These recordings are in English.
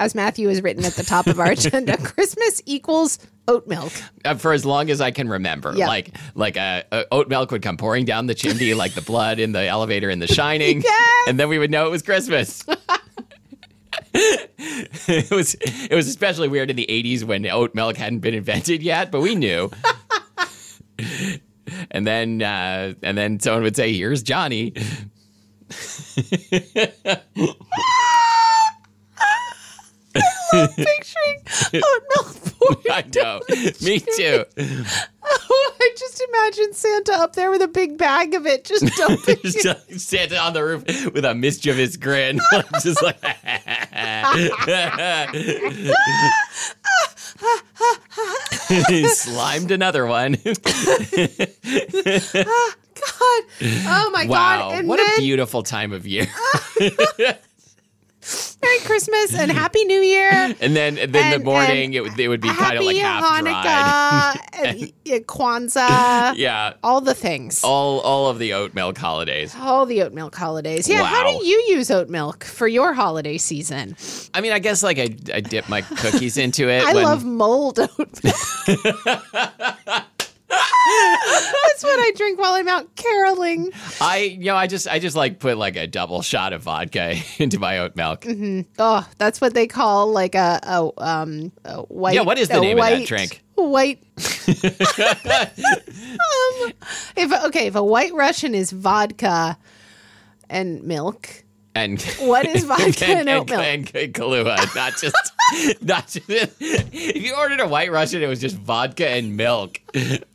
as Matthew has written at the top of our agenda, Christmas equals oat milk. Uh, for as long as I can remember. Yeah. Like like uh, uh, oat milk would come pouring down the chimney like the blood in the elevator in The Shining. Yes! And then we would know it was Christmas. it was it was especially weird in the 80s when oat milk hadn't been invented yet, but we knew. and then uh, and then someone would say, "Here's Johnny." Picturing oat milk pouring I know. Me too. Oh, I just imagine Santa up there with a big bag of it, just dumping it. Santa on the roof with a mischievous grin, just like. he slimed another one. Ah, God. Oh my wow, God. And what then a beautiful time of year. Merry Christmas and Happy New Year. And then, and then And- the morning, it um, would, it would be kind of like half Hanukkah dried. and Kwanzaa. Yeah, All the things. all all of the oat milk holidays. All the oat milk holidays. Yeah, how do you use oat milk for your holiday season? I mean, I guess like I, I dip my cookies into it. I when, love mulled oat milk. That's what I drink while I'm out caroling. I you know I just I just like put like a double shot of vodka into my oat milk. Oh, that's what they call like a, a um a white. Yeah, what is the name of that drink? White. um, if okay, if a white Russian is vodka and milk, And What is vodka and oat milk? And, and Kahlua, not just not just. If you ordered a White Russian, it was just vodka and milk.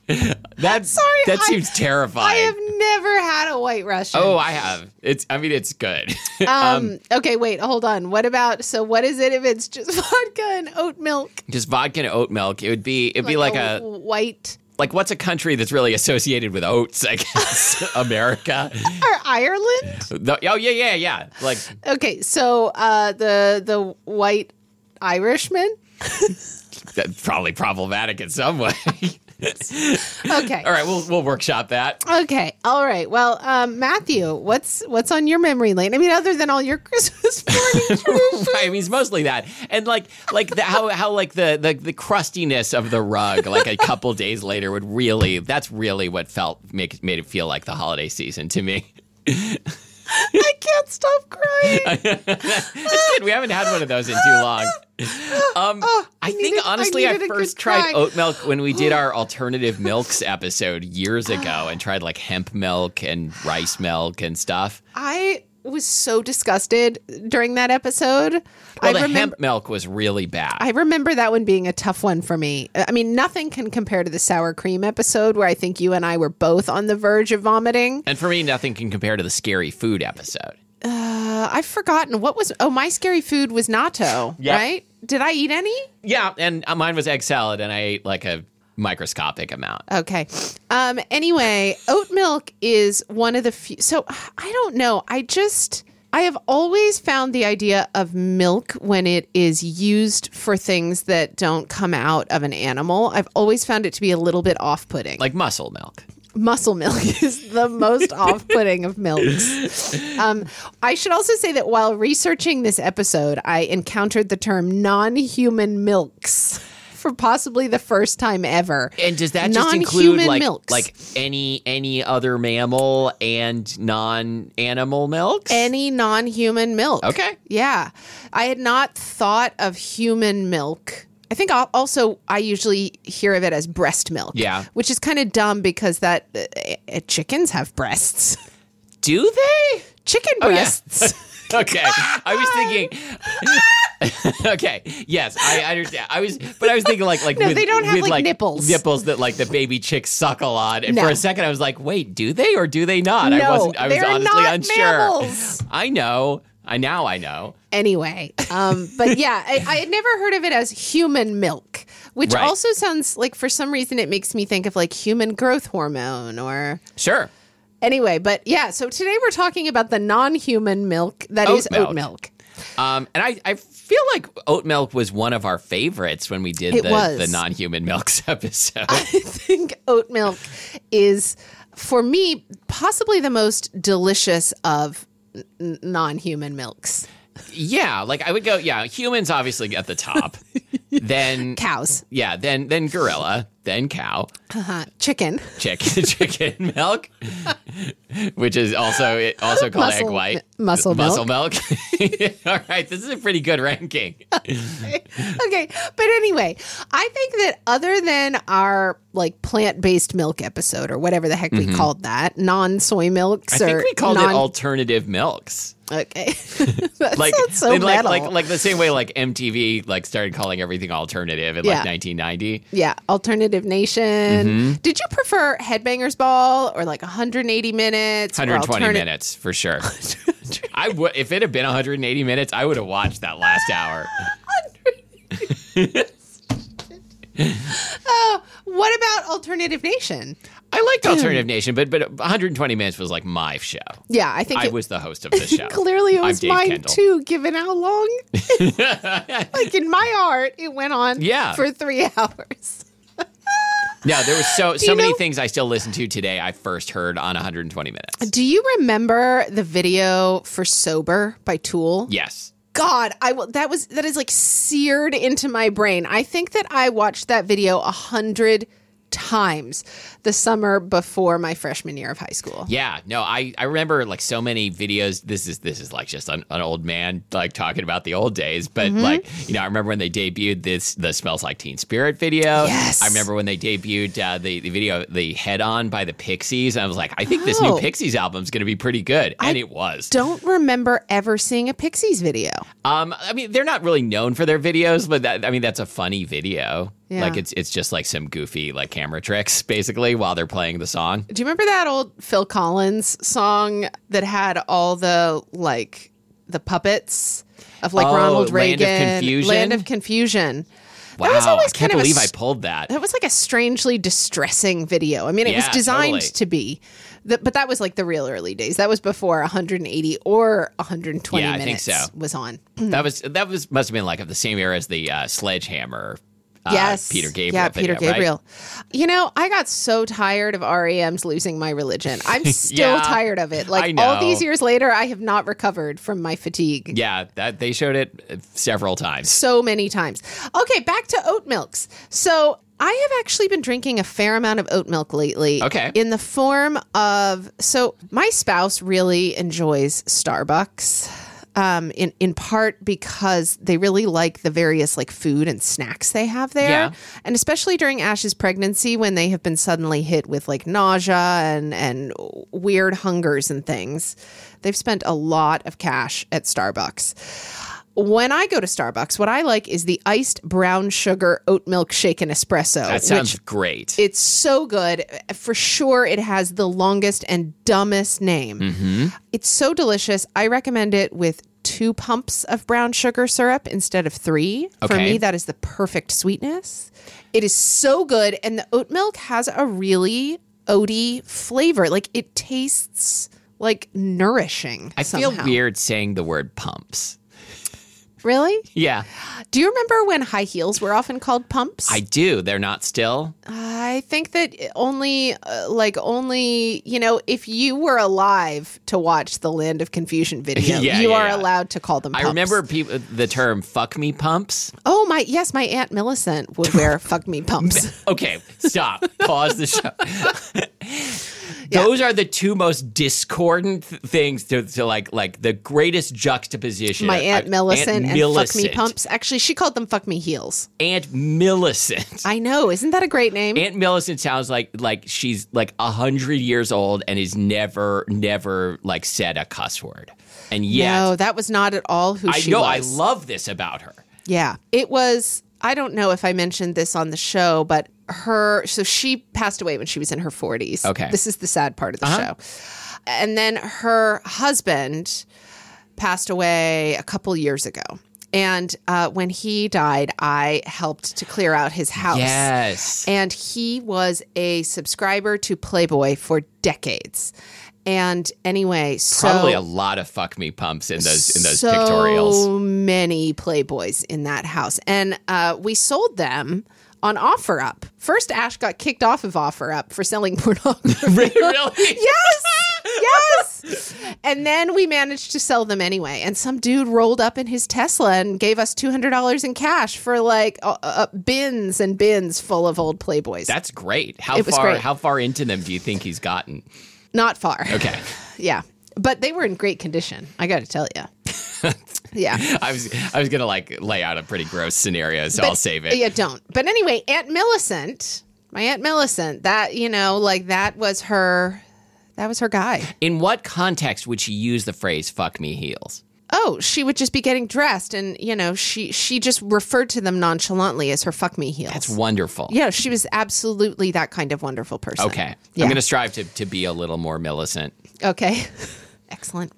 That's Sorry, that I- seems terrifying. I have never had a white Russian. oh, I have. It's. I mean, it's good. Um, okay, wait, hold on. What about so what is it if it's just vodka and oat milk? just vodka and oat milk. It would be. It'd be like a white like what's a country that's really associated with oats? I guess America. or Ireland? The- oh yeah, yeah, yeah. Like Okay, so uh the the white Irishman? that's probably problematic in some way. Okay. All right, we'll we'll workshop that. Okay. All right. Well, um, Matthew, what's what's on your memory lane? I mean, other than all your Christmas morning traditions. Right, I mean, it's mostly that, and like, like the, how how like the, the the crustiness of the rug, like a couple days later, would really. That's really what felt make made it feel like the holiday season to me. I can't stop crying. It's good. We haven't had one of those in too long. Um, I think needed- I honestly, I, good first tried cry. oat milk when we did our alternative milks episode years ago, and tried like hemp milk and rice milk and stuff. I was so disgusted during that episode. Well, I the remember hemp milk was really bad. I remember that one being a tough one for me. I mean, nothing can compare to the sour cream episode where I think you and I were both on the verge of vomiting. and for me, nothing can compare to the scary food episode. Uh, I've forgotten what was. Oh, my scary food was natto. Yeah. Right? Did I eat any? Yeah, and uh, mine was egg salad, and I ate like a microscopic amount. Okay. Um anyway, oat milk is one of the few So I don't know. I just I have always found the idea of milk when it is used for things that don't come out of an animal. I've always found it to be a little bit off-putting. Like muscle milk. muscle milk is the most off-putting of milks. Um, I should also say that while researching this episode, I encountered the term non-human milks for possibly the first time ever. And does that just include like milks. like any any other mammal and non-animal milks? any non-human milk? Okay. Yeah, I had not thought of human milk. I think also I usually hear of it as breast milk. Yeah. which is kind of dumb because that uh, uh, chickens have breasts. Do they? Chicken Oh, yeah. breasts. Okay. I was thinking Okay. Yes, I understand. I was but I was thinking like like No, with, they don't have, with, like, nipples. Nipples that like the baby chicks suckle on. And No. for a second I was like, "Wait, do they or do they not?" I No, wasn't I was honestly not unsure. mammals. I know. I now I know. anyway um but yeah I, I had never heard of it as human milk which Right. also sounds like for some reason it makes me think of like human growth hormone or Sure. anyway but yeah so today we're talking about the non-human milk that is Oat oat milk. Um, and I, I feel like oat milk was one of our favorites when we did It the, was. the non-human milks episode. i think oat milk is for me possibly the most delicious of n- non-human milks yeah, like I would go. Yeah, humans obviously at the top. then cows yeah, then then gorilla, then cow, uh-huh. chicken chicken, chicken milk, which is also it also called egg Muscle- white, muscle muscle milk. All right, this is a pretty good ranking. okay but anyway i think that other than our like plant-based milk episode or whatever the heck we called that non-soy milks Mm-hmm. I think we called non- it alternative milks. Okay that Like, sounds so and like, metal. like like the same way like MTV like started calling everything alternative in Yeah. like 1990. yeah alternative nation Mm-hmm. did you prefer headbangers ball or like 180 minutes 120 alterna- minutes for sure. I would if it had been 180 minutes, I would have watched that last hour. oh what about alternative nation I liked Alternative Nation, but but 120 minutes was like my show. yeah i think I it, was the host of the show. clearly it was mine Kendall. too given how long like in my heart it went on Yeah. for three hours No, there was so so many know- things I still listen to today. I first heard on 120 minutes. Do you remember the video for "Sober" by Tool? Yes. God, I will. That was that is like seared into my brain. I think that I watched that video a hundred times the summer before my freshman year of high school. Yeah, no, I, I remember like so many videos. This is this is like just an, an old man like talking about the old days, but Mm-hmm. like you know, I remember when they debuted this the "Smells Like Teen Spirit" video. Yes. I remember when they debuted uh, the the video "The Head On" by the Pixies. And I was like, I think this new Oh. Pixies album is going to be pretty good, and it was. Don't remember ever seeing a Pixies video. Um, I mean, they're not really known for their videos, but that, I mean, that's a funny video. Yeah. Like it's it's just like some goofy like camera tricks basically while they're playing the song. Do you remember that old Phil Collins song that had all the like the puppets of like Oh, Ronald Land of Reagan, Confusion? Land of Confusion? Wow, that was always I can't kind of a believe I pulled that. That was like a strangely distressing video. I mean, it was designed totally. to be, the, but that was like the real early days. That was before 180 or 120 Yeah, I think minutes so. was on. that was that was must have been like of the same era as the uh, Sledgehammer. Uh, yes, Peter Gabriel. Yeah, Peter video, right? Gabriel. You know, I got so tired of REM's "Losing My Religion." I'm still Yeah, tired of it. Like all these years later, I have not recovered from my fatigue. Yeah, that they showed it uh, several times. so many times. Okay, back to oat milks. So I have actually been drinking a fair amount of oat milk lately. Okay. In the form of so my spouse really enjoys Starbucks. Um, in in part because they really like the various like food and snacks they have there, Yeah. and especially during Ash's pregnancy when they have been suddenly hit with like nausea and and weird hungers and things, they've spent a lot of cash at Starbucks. When I go to Starbucks, what I like is the iced brown sugar oat milk shaken espresso. That sounds great. it's so good. For sure, it has the longest and dumbest name. Mm-hmm. It's so delicious. I recommend it with two pumps of brown sugar syrup instead of three. For me, that is the perfect sweetness. It is so good. And the oat milk has a really oaty flavor. Like it tastes like nourishing. I feel weird saying the word pumps. Really? Yeah, Do you remember when high heels were often called pumps? I do. They're not still. I think that only, uh, like, only, you know, if you were alive to watch the Land of Confusion video, Yeah, you yeah, are yeah. allowed to call them pumps. I remember peop the term "fuck me pumps." Oh, my, yes, my Aunt Millicent would wear fuck me pumps. Okay, stop. Pause the show. Those are the two most discordant th- things to, to like like the greatest juxtaposition. My Aunt Millicent and fuck me pumps. Actually, she called them fuck me heels. Aunt Millicent. I know. Isn't that a great name? Aunt Millicent sounds like like she's like a hundred years old and is never never like said a cuss word. And yet, no, that was not at all who I she know was. I love this about her. Yeah. It was, I don't know if I mentioned this on the show, but her, so she passed away when she was in her 40s. Okay. This is the sad part of the show. And then her husband passed away a couple years ago. And uh, when he died, I helped to clear out his house. Yes. And he was a subscriber to Playboy for decades. And anyway, so Probably a lot of fuck me pumps in those in those so pictorials. many Playboys in that house, and uh, we sold them on OfferUp. First, Ash got kicked off of OfferUp for selling pornography. really? yes, yes. And then we managed to sell them anyway. And some dude rolled up in his Tesla and gave us two hundred dollars in cash for like uh, uh, bins and bins full of old Playboys. That's great. How It far great. how far into them do you think he's gotten? Not far. Okay. Yeah, but they were in great condition. I got to tell you. yeah. I was I was gonna like lay out a pretty gross scenario, so I'll save it. Yeah, don't. But anyway, Aunt Millicent, my Aunt Millicent, that you know, like that was her, that was her guy. In what context would she use the phrase "fuck me heels"? Oh, she would just be getting dressed, and you know, she she just referred to them nonchalantly as her fuck me heels. That's wonderful. yeah, she was absolutely that kind of wonderful person. Okay, Yeah. I'm gonna strive to to be a little more Millicent. Okay. Excellent.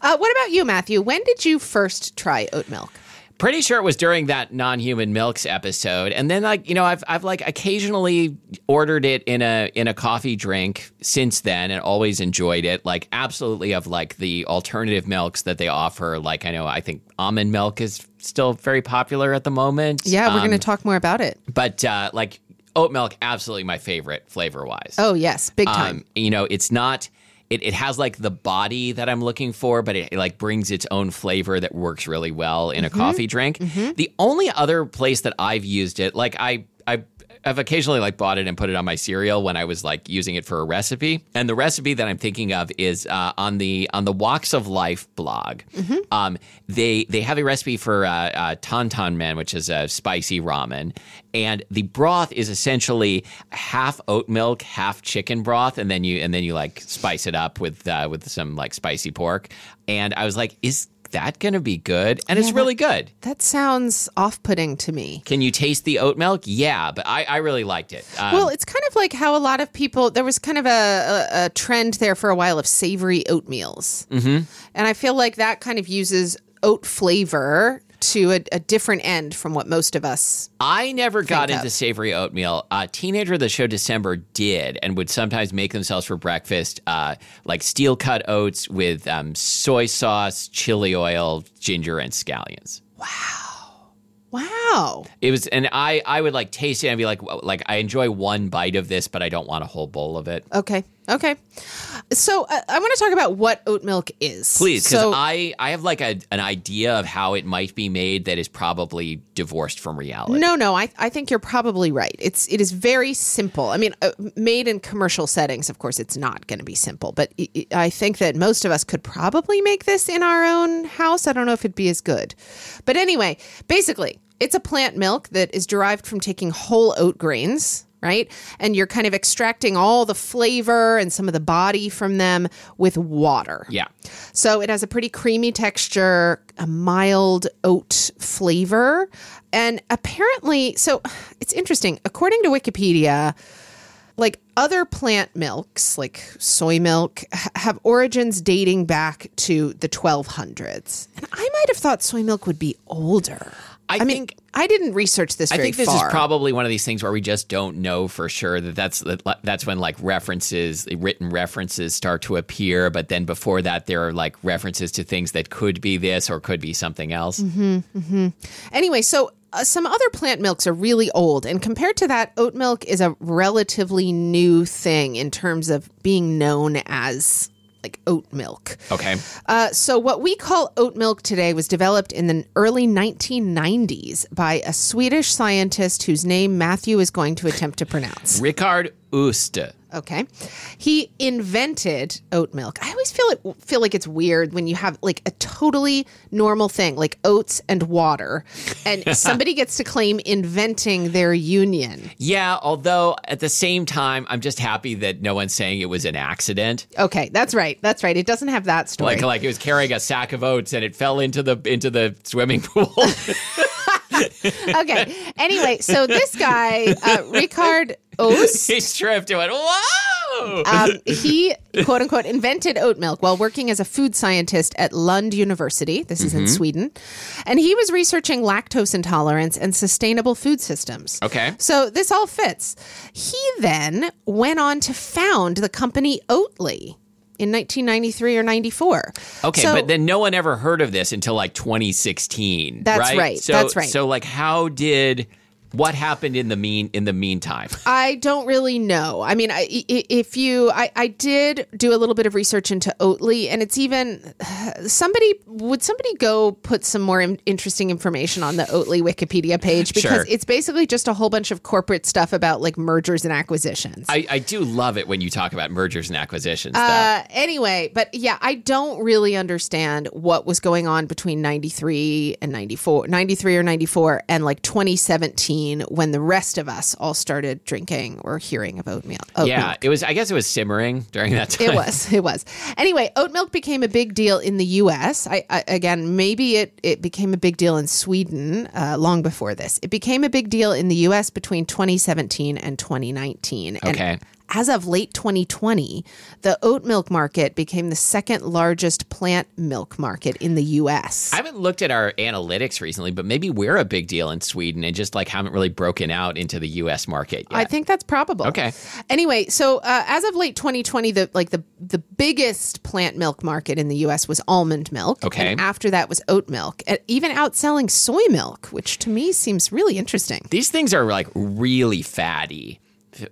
Uh, what about you, Matthew? When did you first try oat milk? Pretty sure it was during that non-human milks episode, and then like you know I've I've like occasionally ordered it in a in a coffee drink since then, and always enjoyed it. Like absolutely of like the alternative milks that they offer. Like I know I think almond milk is still very popular at the moment. Yeah, we're Um, going to talk more about it. but uh, like oat milk, absolutely my favorite flavor wise. Oh yes, big time. Um, you know, it's not. It, it has like the body that I'm looking for, but it, it, like brings its own flavor that works really well in a Mm-hmm. coffee drink. The only other place that I've used it, like I, I've occasionally like bought it and put it on my cereal when I was like using it for a recipe. And the recipe that I'm thinking of is uh, on the on the Woks of Life blog. Mm-hmm. Um, they they have a recipe for uh, uh, Tantan Men, which is a spicy ramen, and the broth is essentially half oat milk, half chicken broth, and then you and then you like spice it up with uh, with some like spicy pork. And I was like, is that going to be good? And it's really good. that sounds off-putting to me. Can you taste the oat milk? Yeah, but I, I really liked it. Um, Well, it's kind of like how a lot of people there was kind of a, a, a trend there for a while of savory oatmeals, mm-hmm. and I feel like that kind of uses oat flavor to a, a different end from what most of us. I never got think into savory oatmeal. A Teenager of the show December did, and would sometimes make themselves for breakfast, uh, like steel cut oats with um, soy sauce, chili oil, ginger, and scallions. Wow! Wow, It was, and I, I would like taste it and be like, like I enjoy one bite of this, but I don't want a whole bowl of it. okay, okay. So uh, I want to talk about what oat milk is, Please, because So, I, I have like a, an idea of how it might be made that is probably divorced from reality. No, no, I, I think you're probably right. It's it is very simple. I mean, uh, made in commercial settings, of course, it's not going to be simple. But i i I think that most of us could probably make this in our own house. I don't know if it'd be as good, but anyway, basically, it's a plant milk that is derived from taking whole oat grains. Right. And you're kind of extracting all the flavor and some of the body from them with water. Yeah. So it has a pretty creamy texture, a mild oat flavor. And apparently, so it's interesting. According to Wikipedia, like other plant milks, like soy milk, have origins dating back to the 1200s. And I might have thought soy milk would be older. I mean, think- I didn't research this I think this far. is probably one of these things where we just don't know for sure that that's that, that's when like references, written references, start to appear. But then before that, there are like references to things that could be this or could be something else. Mm-hmm. Anyway, so uh, some other plant milks are really old, and compared to that, oat milk is a relatively new thing in terms of being known as like oat milk. Okay, Uh, so, what we call oat milk today was developed in the early 1990s by a Swedish scientist whose name Matthew is going to attempt to pronounce. Rickard Öste. Okay, he invented oat milk. I always feel it feel like it's weird when you have like a totally normal thing like oats and water, and somebody gets to claim inventing their union. Yeah, although at the same time, I'm just happy that no one's saying it was an accident. Okay, that's right. That's right. It doesn't have that story. Like like it was carrying a sack of oats and it fell into the into the swimming pool. okay. Anyway, so this guy, uh, Rickard Oos, he tripped and went, "Whoa!" um, he quote unquote invented oat milk while working as a food scientist at Lund University. This is in Sweden. And he was researching lactose intolerance and sustainable food systems. Okay. So this all fits. He then went on to found the company Oatly. In 1993 or 94. Okay, So- but then no one ever heard of this until like 2016. That's right. right, So, that's right. So like, how did what happened in the mean in the meantime? I don't really know. I mean, I, if you, I, I did do a little bit of research into Oatly, and it's even somebody would somebody go put some more in, interesting information on the Oatly Wikipedia page because Sure. it's basically just a whole bunch of corporate stuff about like mergers and acquisitions. I, I do love it when you talk about mergers and acquisitions. though. Uh, anyway, but yeah, I don't really understand what was going on between 93 and 94, 93 or 94 and like 2017 when the rest of us all started drinking or hearing of oatmeal. oat yeah, milk. it was. I guess it was simmering during that time. It was. It was. Anyway, oat milk became a big deal in the U.S. I, I again, maybe it it became a big deal in Sweden uh, long before this. It became a big deal in the U.S. between 2017 and 2019. And Okay. As of late 2020, the oat milk market became the second largest plant milk market in the U.S. I haven't looked at our analytics recently, but maybe we're a big deal in Sweden and just like haven't really broken out into the U.S. market yet. I think that's probable. Okay. Anyway, so uh, as of late 2020, the like the the biggest plant milk market in the U.S. was almond milk. Okay. And after that was oat milk, and even outselling soy milk, which to me seems really interesting. These things are like really fatty.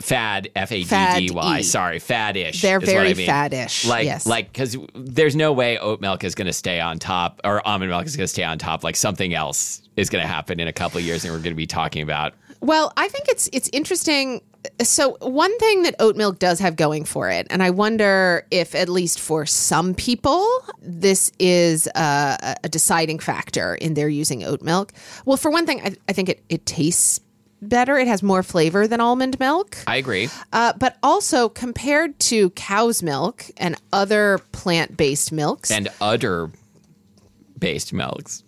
Fad, F A D D Y. Sorry, faddish. They're is what very I mean. faddish, Like, yes. like because there's no way oat milk is going to stay on top, or almond milk is going to stay on top. Like something else is going to happen in a couple of years, and we're going to be talking about. Well, I think it's it's interesting. So one thing that oat milk does have going for it, and I wonder if at least for some people this is a, a deciding factor in their using oat milk. Well, for one thing, I, I think it, it tastes better. It has more flavor than almond milk. I agree. Uh, but also compared to cow's milk and other plant based milks, And udder based milks.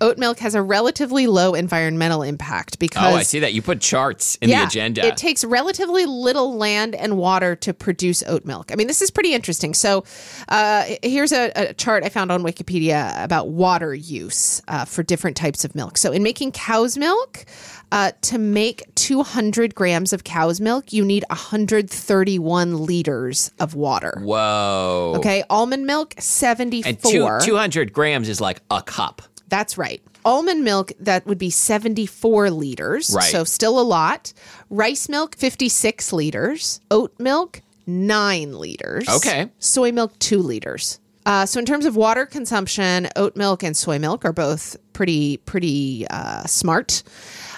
oat milk has a relatively low environmental impact because Oh, I see that. You put charts in the agenda. It takes relatively little land and water to produce oat milk. I mean, this is pretty interesting. So, uh, here's a, a chart I found on Wikipedia about water use uh, for different types of milk. So, in making cow's milk, uh, to make 200 grams of cow's milk, you need 131 liters of water. Whoa. Okay, almond milk, 74. And two, 200 grams is like a cup. That's right. Almond milk, that would be 74 liters. Right. So still a lot. Rice milk, 56 liters. Oat milk, 9 liters. Okay. Soy milk, 2 liters. Uh, so in terms of water consumption, oat milk and soy milk are both pretty, pretty uh, smart.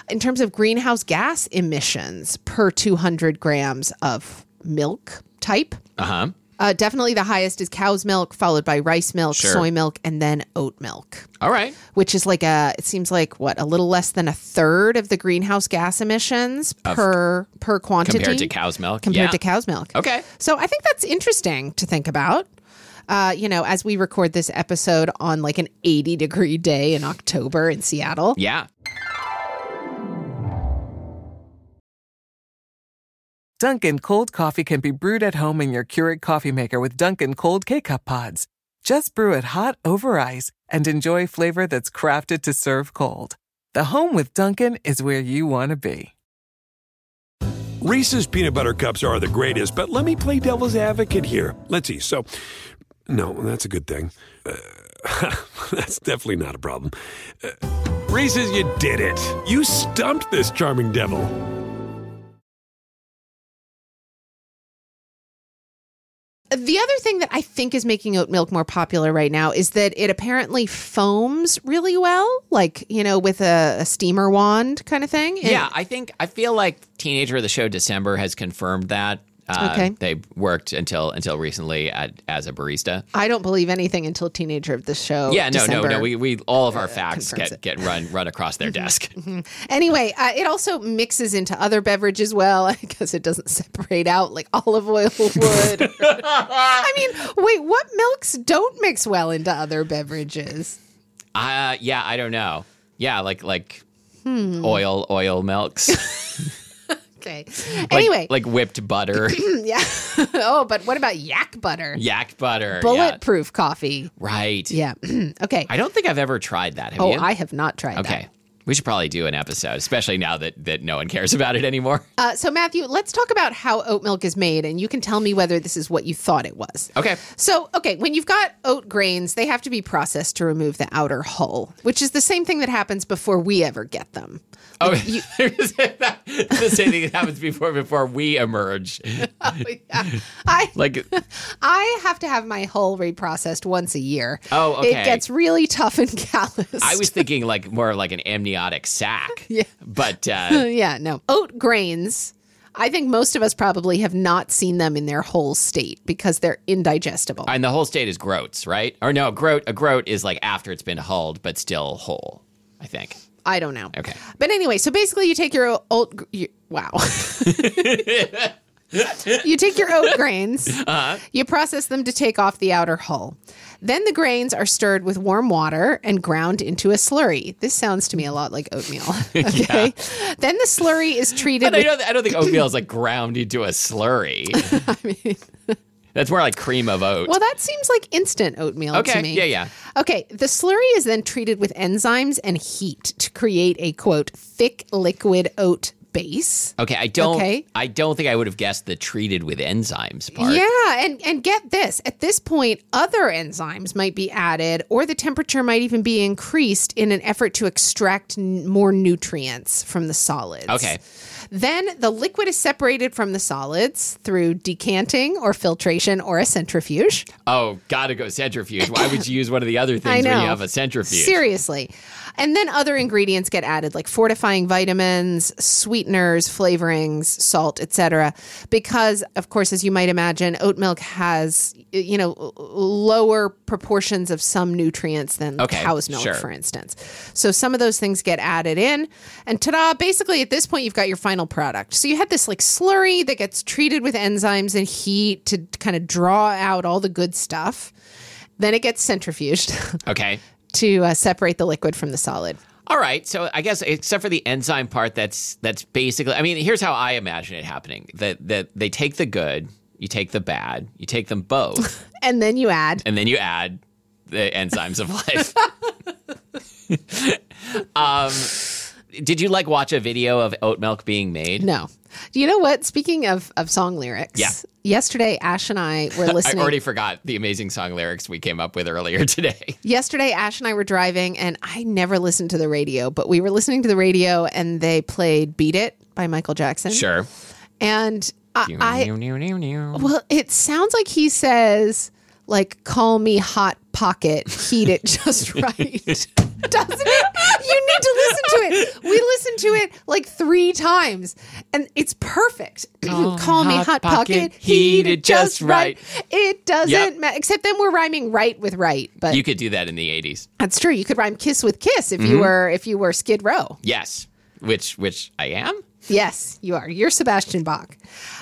In terms of greenhouse gas emissions per 200 grams of milk type, Uh huh. uh, definitely the highest is cow's milk, followed by rice milk, Sure. soy milk, and then oat milk All right. which is like a it seems like what a little less than a third of the greenhouse gas emissions per per quantity Compared to cow's milk. compared yeah. to cow's milk. Okay. So I think that's interesting to think about. Uh, you know, as we record this episode on like an 80 degree day in October in Seattle. Yeah. Dunkin' cold coffee can be brewed at home in your Keurig coffee maker with Dunkin' cold K-Cup pods. Just brew it hot over ice and enjoy flavor that's crafted to serve cold. The home with Dunkin' is where you want to be. Reese's peanut butter cups are the greatest, but let me play devil's advocate here. Let's see. So, no, that's a good thing. Uh, that's definitely not a problem. Uh, Reese's, you did it. You stumped this charming devil. The other thing that I think is making oat milk more popular right now is that it apparently foams really well, like, you know, with a, a steamer wand kind of thing. And- Yeah, I think I feel like Teenager of the Show December has confirmed that. Uh, Okay. They worked until until recently at, as a barista. I don't believe anything until teenager of the show. Yeah, no, no, December. no. We, we all of our facts get, it. Mm-hmm. get run run across their desk. Anyway, uh, it also mixes into other beverages well because it doesn't separate out like olive oil would. I mean, wait, what milks don't mix well into other beverages? Uh, yeah, I don't know. Yeah, like like Hmm. oil oil milks. Okay. Like- Anyway, like, whipped butter, yeah. oh, but what about yak butter? yak butter. yeah. Bulletproof coffee. Right. Yeah. okay. I don't think I've ever tried that. Have Oh, you? I have not tried that. Okay. We should probably do an episode, especially now that, that no one cares about it anymore. Uh, so, Matthew, let's talk about how oat milk is made, and you can tell me whether this is what you thought it was. Okay. So, okay, when you've got oat grains, they have to be processed to remove the outer hull, which is the same thing that happens before we ever get them. Oh, the same thing that happens before before we emerge. I Like, I have to have my hull reprocessed once a year. Oh, okay. It gets really tough and callous. I was thinking like more of like an amniotic sac. Yeah. But uh, yeah, no. Oat grains. I think most of us probably have not seen them in their whole state because they're indigestible. and the whole state is groats, right? Or no, groat. A groat is like after it's been hulled, but still whole. I think. I don't know. Okay. But anyway, so basically, you take your oat. You, wow. you take your oat grains, Uh-huh. you process them to take off the outer hull. Then the grains are stirred with warm water and ground into a slurry. This sounds to me a lot like oatmeal. Okay. Then the slurry is treated But I with. don't. I don't think oatmeal is like ground into a slurry. I mean, That's more like cream of oat. well, that seems like instant oatmeal okay. to me. Yeah. Yeah. Okay, the slurry is then treated with enzymes and heat to create a quote thick liquid oat base. Okay. I don't. Okay. I don't think I would have guessed the treated with enzymes part. Yeah, and and get this. At this point, other enzymes might be added or the temperature might even be increased in an effort to extract n- more nutrients from the solids. Okay. Then the liquid is separated from the solids through decanting or filtration or a centrifuge. Oh, gotta go centrifuge. Why would you use one of the other things when you have a centrifuge? Seriously. And then other ingredients get added like fortifying vitamins, sweeteners, flavorings, salt, etc. Because of course as you might imagine, oat milk has you know lower proportions of some nutrients than Okay, cow's milk sure. for instance. So some of those things get added in and ta-da, basically at this point you've got your final product. So you had this like slurry that gets treated with enzymes and heat to kind of draw out all the good stuff. Then it gets centrifuged. Okay. to uh, separate the liquid from the solid. All right. So I guess except for the enzyme part, that's that's basically. I mean, here's how I imagine it happening: that that they take the good, you take the bad, you take them both, And then you add and then you add the enzymes of life. um, did you like watch a video of oat milk being made? no. Do you know what? Speaking of of song lyrics, Yeah. Yesterday, Ash and I were listening. I already forgot the amazing song lyrics we came up with earlier today. yesterday, Ash and I were driving, and I never listened to the radio, but we were listening to the radio, and they played "Beat It" by Michael Jackson. Sure. And I, I well, it sounds like he says like "Call me hot pocket, heat it just right." Doesn't it? You need to listen to it. We listened to it like three times, and it's perfect. Call, me hot, pocket, heat it just right. It doesn't Yep. matter. Except then we're rhyming right with right, but You could do that in the '80s. that's true. You could rhyme kiss with kiss if Mm-hmm. you were if you were Skid Row. Yes. Which which I am. Yes, you are. You're Sebastian Bach.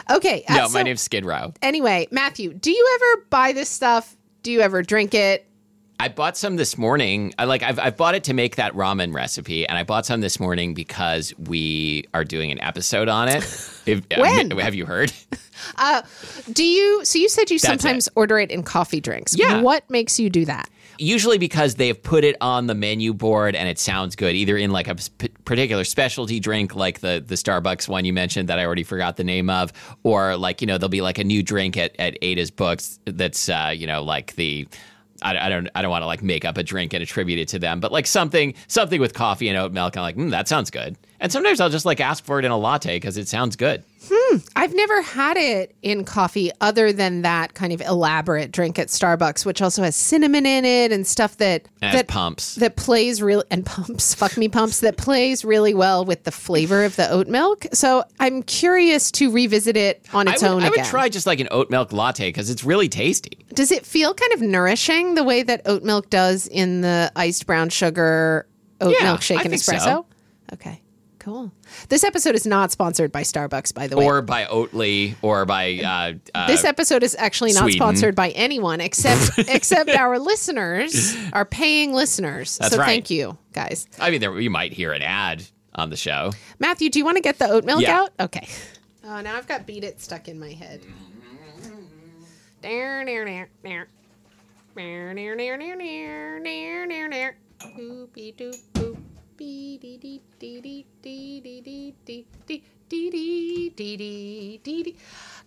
Okay. uh, No, my so- name's Skid Row. Anyway, Matthew, do you ever buy this stuff? Do you ever drink it? I bought some this morning. I like I've I've bought it to make that ramen recipe, and I bought some this morning because we are doing an episode on it. If, When? have you heard? Do you? So you said you That's sometimes it. order it in coffee drinks. Yeah. What makes you do that? Usually because they've put it on the menu board and it sounds good, either in like a p- particular specialty drink, like the the Starbucks one you mentioned that I already forgot the name of, or like you know there'll be like a new drink at at Ada's Books that's uh, you know like the. I, I don't. I don't want to like make up a drink and attribute it to them, but like something, something with coffee and oat milk. I'm like, mm, that sounds good. And sometimes I'll just like ask for it in a latte because it sounds good. Hmm. I've never had it in coffee other than that kind of elaborate drink at Starbucks, which also has cinnamon in it and stuff that And that pumps. that plays really and pumps fuck me pumps that plays really well with the flavor of the oat milk. So I'm curious to revisit it on I its would, own I would again. try just like an oat milk latte because it's really tasty. Does it feel kind of nourishing the way that oat milk does in the iced brown sugar oat Yeah, milk shaken I think espresso? so. Okay, cool. This episode is not sponsored by Starbucks, by the way. Or by Oatly, or by uh, uh, this episode is actually not Sweden. sponsored by anyone except except our listeners, our paying listeners. That's so right. thank you, guys. I mean, there, you might hear an ad on the show. Matthew, do you want to get the oat milk Yeah. out? Okay. Oh, now I've got beat it stuck in my head. There, there, there, there. Boopy doop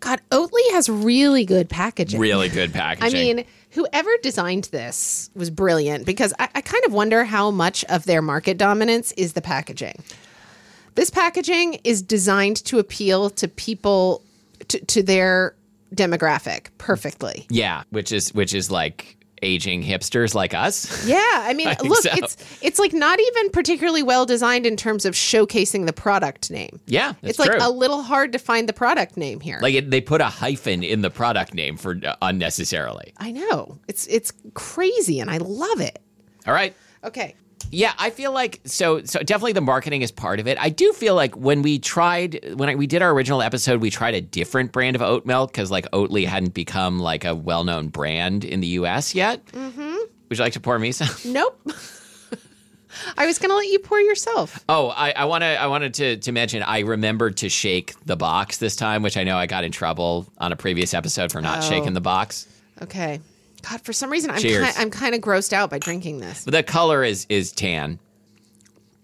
God, Oatly has really good packaging. Really good packaging. I mean, whoever designed this was brilliant because I, I kind of wonder how much of their market dominance is the packaging. This packaging is designed to appeal to people to, to their demographic perfectly. yeah, which is which is like aging hipsters like us. Yeah, I mean, look, so. it's it's like not even particularly well designed in terms of showcasing the product name. Yeah, it's like a little hard to find the product name here. Like it, they put a hyphen in the product name for uh, unnecessarily. I know it's it's crazy, and I love it. All right. Okay, Yeah, I feel like so. So definitely the marketing is part of it. I do feel like when we tried when I, we did our original episode, we tried a different brand of oat milk because like Oatly hadn't become like a well known brand in the U.S. yet. Mm-hmm. Would you like to pour me some? nope. I was gonna let you pour yourself. Oh, I, I want to. I wanted to to mention. I remembered to shake the box this time, which I know I got in trouble on a previous episode for not Oh. shaking the box. Okay. God, for some reason I'm Cheers. ki- I'm kind of grossed out by drinking this. But the color is is tan.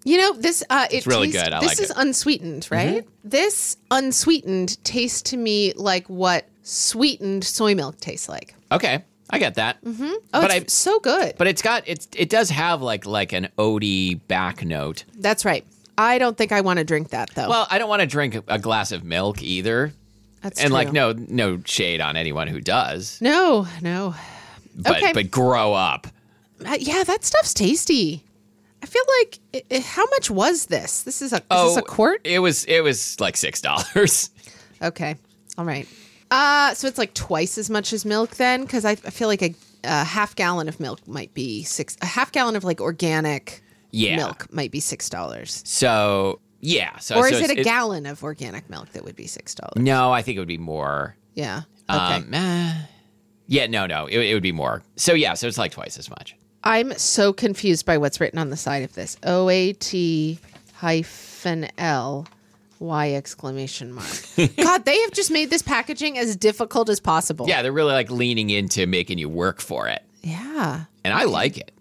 You know this. Uh, it really tastes- good. I this like is it. Mm-hmm. unsweetened, right? This unsweetened tastes to me like what sweetened soy milk tastes like. Okay, I get that. Mm-hmm. Oh, But it's I so good. but it's got it's it does have like like an oaty back note. That's right. I don't think I want to drink that though. Well, I don't want to drink a, glass of milk either. That's and like no no shade on anyone who does. no, no. But Okay. but grow up. Uh, yeah, that stuff's tasty. I feel like i i how much was this? This is a is this a quart? It was it was like six dollars. Okay. All right. Uh, so it's like twice as much as milk then, because I, I feel like a, a half gallon of milk might be six. A half gallon of like organic Yeah. milk might be six dollars. So yeah. So Or so is it a gallon of organic milk that would be six dollars? No, I think it would be more. Yeah. Okay. Um. Yeah, no, no, it, it would be more. So yeah, so it's like twice as much. I'm so confused by what's written on the side of this. O A T hyphen L Y exclamation mark. God, they have just made this packaging as difficult as possible. Yeah, they're really like leaning into making you work for it, Yeah. and I like it.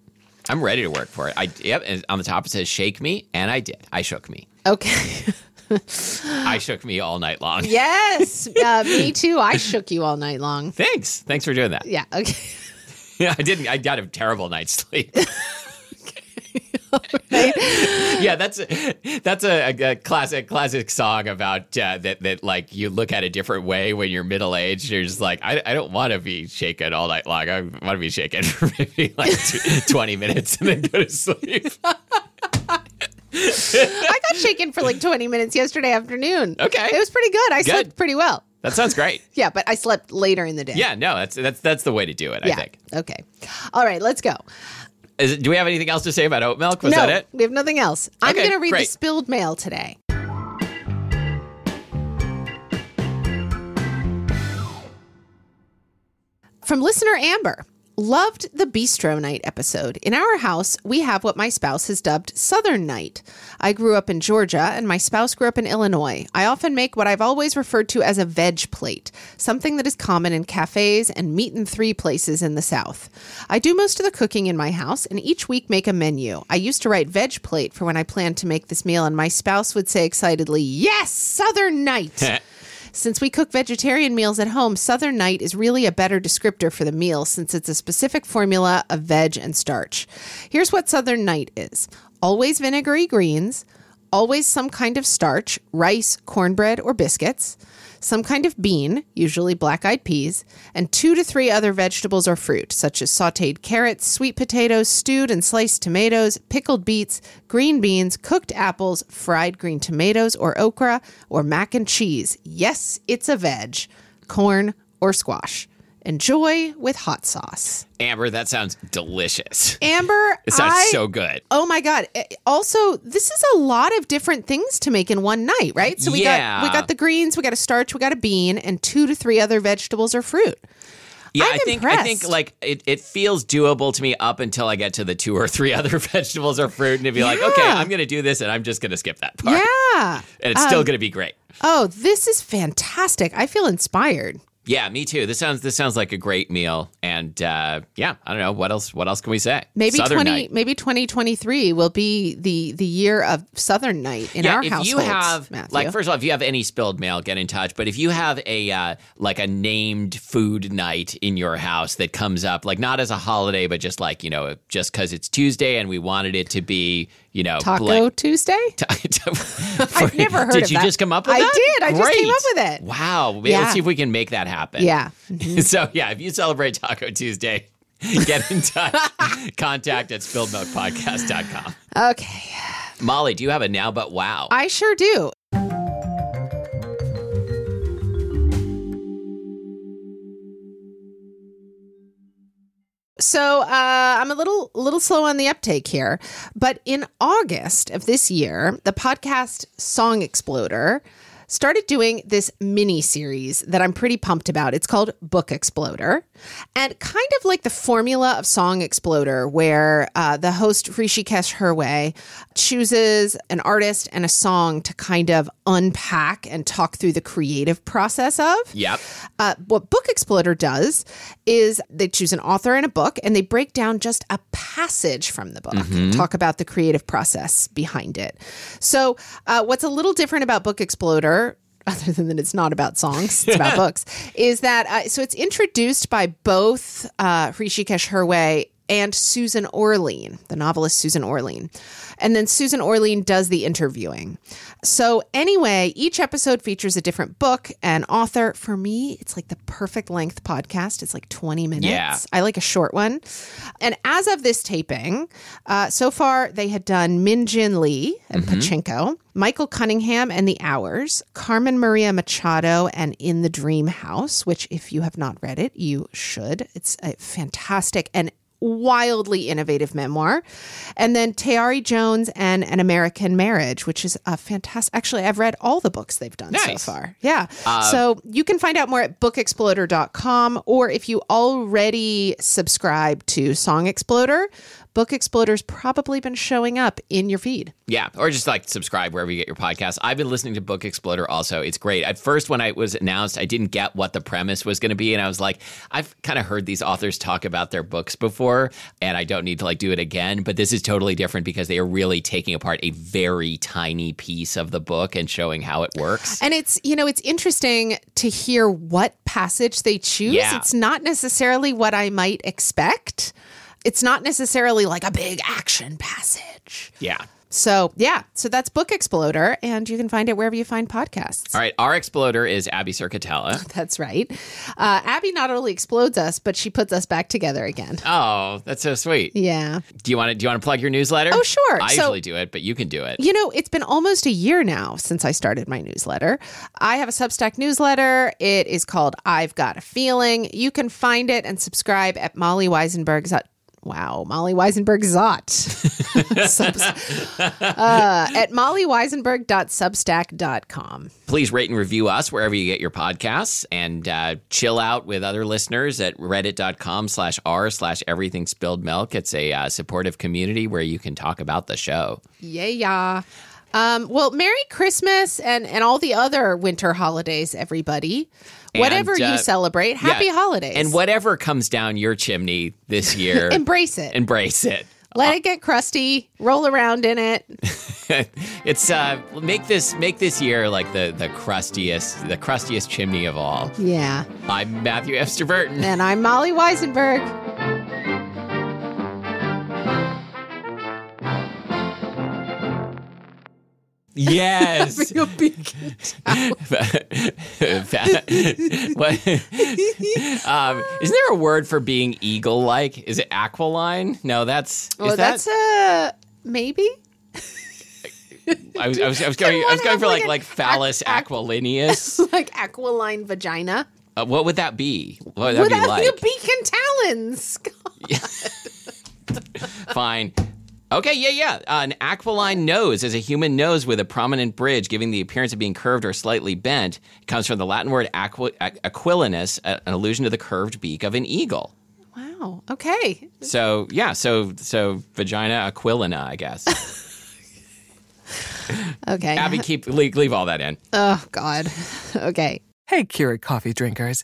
I'm ready to work for it. I yep. And on the top it says "shake me," and I did. I shook me. Okay. I shook me all night long. yes. Uh, me too. I shook you all night long. Thanks. Thanks for doing that. Yeah. Okay. Yeah, I didn't. I got a terrible night's sleep. yeah, that's a, that's a, a classic classic song about uh, that that like you look at a different way when you're middle aged. You're just like, I, I don't want to be shaken all night long. I want to be shaken for maybe like tw- twenty minutes and then go to sleep. I got shaken for like 20 minutes yesterday afternoon. Okay. It was pretty good. I Good. slept pretty well. That sounds great. Yeah, but I slept later in the day. Yeah, no, that's that's that's the way to do it. Yeah. I think. Okay. All right, let's go. Is it, do we have anything else to say about oat milk? Was no, that it? we have nothing else. I'm going to read the spilled mail today. From listener Amber. Loved the Bistro Night episode. In our house, we have what my spouse has dubbed Southern Night. I grew up in Georgia and my spouse grew up in Illinois. I often make what I've always referred to as a veg plate, something that is common in cafes and meat and three places in the South. I do most of the cooking in my house and each week make a menu. I used to write veg plate for when I planned to make this meal, and my spouse would say excitedly, Yes, Southern Night! Since we cook vegetarian meals at home, Southern Night is really a better descriptor for the meal since it's a specific formula of veg and starch. Here's what Southern Night is always vinegary greens, always some kind of starch, rice, cornbread, or biscuits, some kind of bean, usually black eyed peas, and two to three other vegetables or fruit, such as sauteed carrots, sweet potatoes, stewed and sliced tomatoes, pickled beets, green beans, cooked apples, fried green tomatoes or okra, or mac and cheese. Yes, it's a veg, corn or squash. Enjoy with hot sauce. Amber, that sounds delicious. Amber, It sounds I- so good. Oh my god! Eh, Also, this is a lot of different things to make in one night, right? So we Yeah. got we got the greens, we got a starch, we got a bean, and two to three other vegetables or fruit. Yeah, I'm I think I think like it, it feels doable to me up until I get to the two or three other vegetables or fruit and to be like, okay, I'm gonna do this and I'm just gonna skip that part. Yeah. And it's still gonna be great. Oh, this is fantastic. I feel inspired. Yeah, me too. This sounds this sounds like a great meal. And uh, yeah, I don't know what else. What else can we say? Maybe Southern twenty, night. maybe twenty twenty three will be the the year of Southern Night in yeah, our house. if you have Matthew. like first of all, if you have any spilled mail, get in touch. But if you have a uh, like a named food night in your house that comes up, like not as a holiday, but just like you know, just because it's Tuesday and we wanted it to be, you know, Taco Tuesday. I've never heard Did of you that. just come up with it? I that? did. I just came up with it. Wow. Maybe Yeah. Let's see if we can make that happen. Yeah. Mm-hmm. so yeah, if you celebrate Taco Tuesday, get in touch. Contact at spilledmilkpodcast.com. Okay. Molly, do you have a now but wow? I sure do. So uh, I'm a little little slow on the uptake here, but in August of this year, the podcast Song Exploder started doing this mini series that I'm pretty pumped about. It's called Book Exploder, and kind of like the formula of Song Exploder, where uh, the host Hrishikesh Hirway chooses an artist and a song to kind of unpack and talk through the creative process of. yep. Uh, what Book Exploder does is they choose an author and a book and they break down just a passage from the book, talk about the creative process behind it. So, uh, what's a little different about Book Exploder? Other than that, it's not about songs; it's about books. Is that uh, so? It's introduced by both uh, Hrishikesh Hirway and Susan Orlean, the novelist Susan Orlean. And then Susan Orlean does the interviewing. So, anyway, each episode features a different book and author. For me, it's like the perfect length podcast. It's like 20 minutes. Yeah. I like a short one. And as of this taping, uh, so far they had done Min Jin Lee and Pachinko, Michael Cunningham and the Hours, Carmen Maria Machado and In the Dream House, which, if you have not read it, you should. It's a fantastic and wildly innovative memoir. And then Tayari Jones and An American Marriage, which is a fantastic. Actually, I've read all the books they've done Nice. so far. Yeah. Uh, so you can find out more at bookexploder.com or if you already subscribe to Song Exploder, Book Exploder's probably been showing up in your feed. Yeah, or just like subscribe wherever you get your podcast. I've been listening to Book Exploder also. It's great. At first, when I was announced, I didn't get what the premise was going to be, and I was like, I've kind of heard these authors talk about their books before, and I don't need to like do it again. But this is totally different because they are really taking apart a very tiny piece of the book and showing how it works. And it's, you know, it's interesting to hear what passage they choose. Yeah. It's not necessarily what I might expect. It's not necessarily like a big action passage. Yeah. So, yeah, so that's Book Exploder, and you can find it wherever you find podcasts. All right, our exploder is Abby Cerquitella. That's right. Uh, Abby not only explodes us, but she puts us back together again. Oh, that's so sweet. Yeah. Do you want to do you want to plug your newsletter? Oh, sure. I So- usually do it, but you can do it. You know, it's been almost a year now since I started my newsletter. I have a Substack newsletter. It is called I've Got a Feeling. You can find it and subscribe at Molly Wizenberg's. Wow, Molly Wizenberg Zott. Subs- uh, at mollywizenberg.substack.com. Please rate and review us wherever you get your podcasts and uh, chill out with other listeners at reddit.com slash r slash everything spilled milk. It's a uh, supportive community where you can talk about the show. Yeah, yeah. Um, well, Merry Christmas and, and all the other winter holidays, everybody. Whatever And, uh, you celebrate, happy Yeah. holidays. And whatever comes down your chimney this year, Embrace it. embrace it. Let it get crusty. Roll around in it. it's uh make this make this year like the the crustiest the crustiest chimney of all. Yeah. I'm Matthew Amster-Burton. And I'm Molly Wizenberg. Yes. A beacon. what? um, isn't there a word for being eagle-like? Is it aquiline? No, that's. Oh, is that's that? a maybe. I was, I was, I was going. I was going for like like an like phallus ac- ac- aquilineus. like aquiline vagina. Uh, what would that be? What would that be like? the beak and talons. Fine. Okay, yeah, yeah. Uh, an aquiline nose is a human nose with a prominent bridge, giving the appearance of being curved or slightly bent. It comes from the Latin word aqu- aqu- aquilinus, a- an allusion to the curved beak of an eagle. Wow. Okay. So yeah, so so vagina aquilina, I guess. Okay. Abby, keep leave, leave all that in. Oh God. Okay. Hey, Keurig coffee drinkers.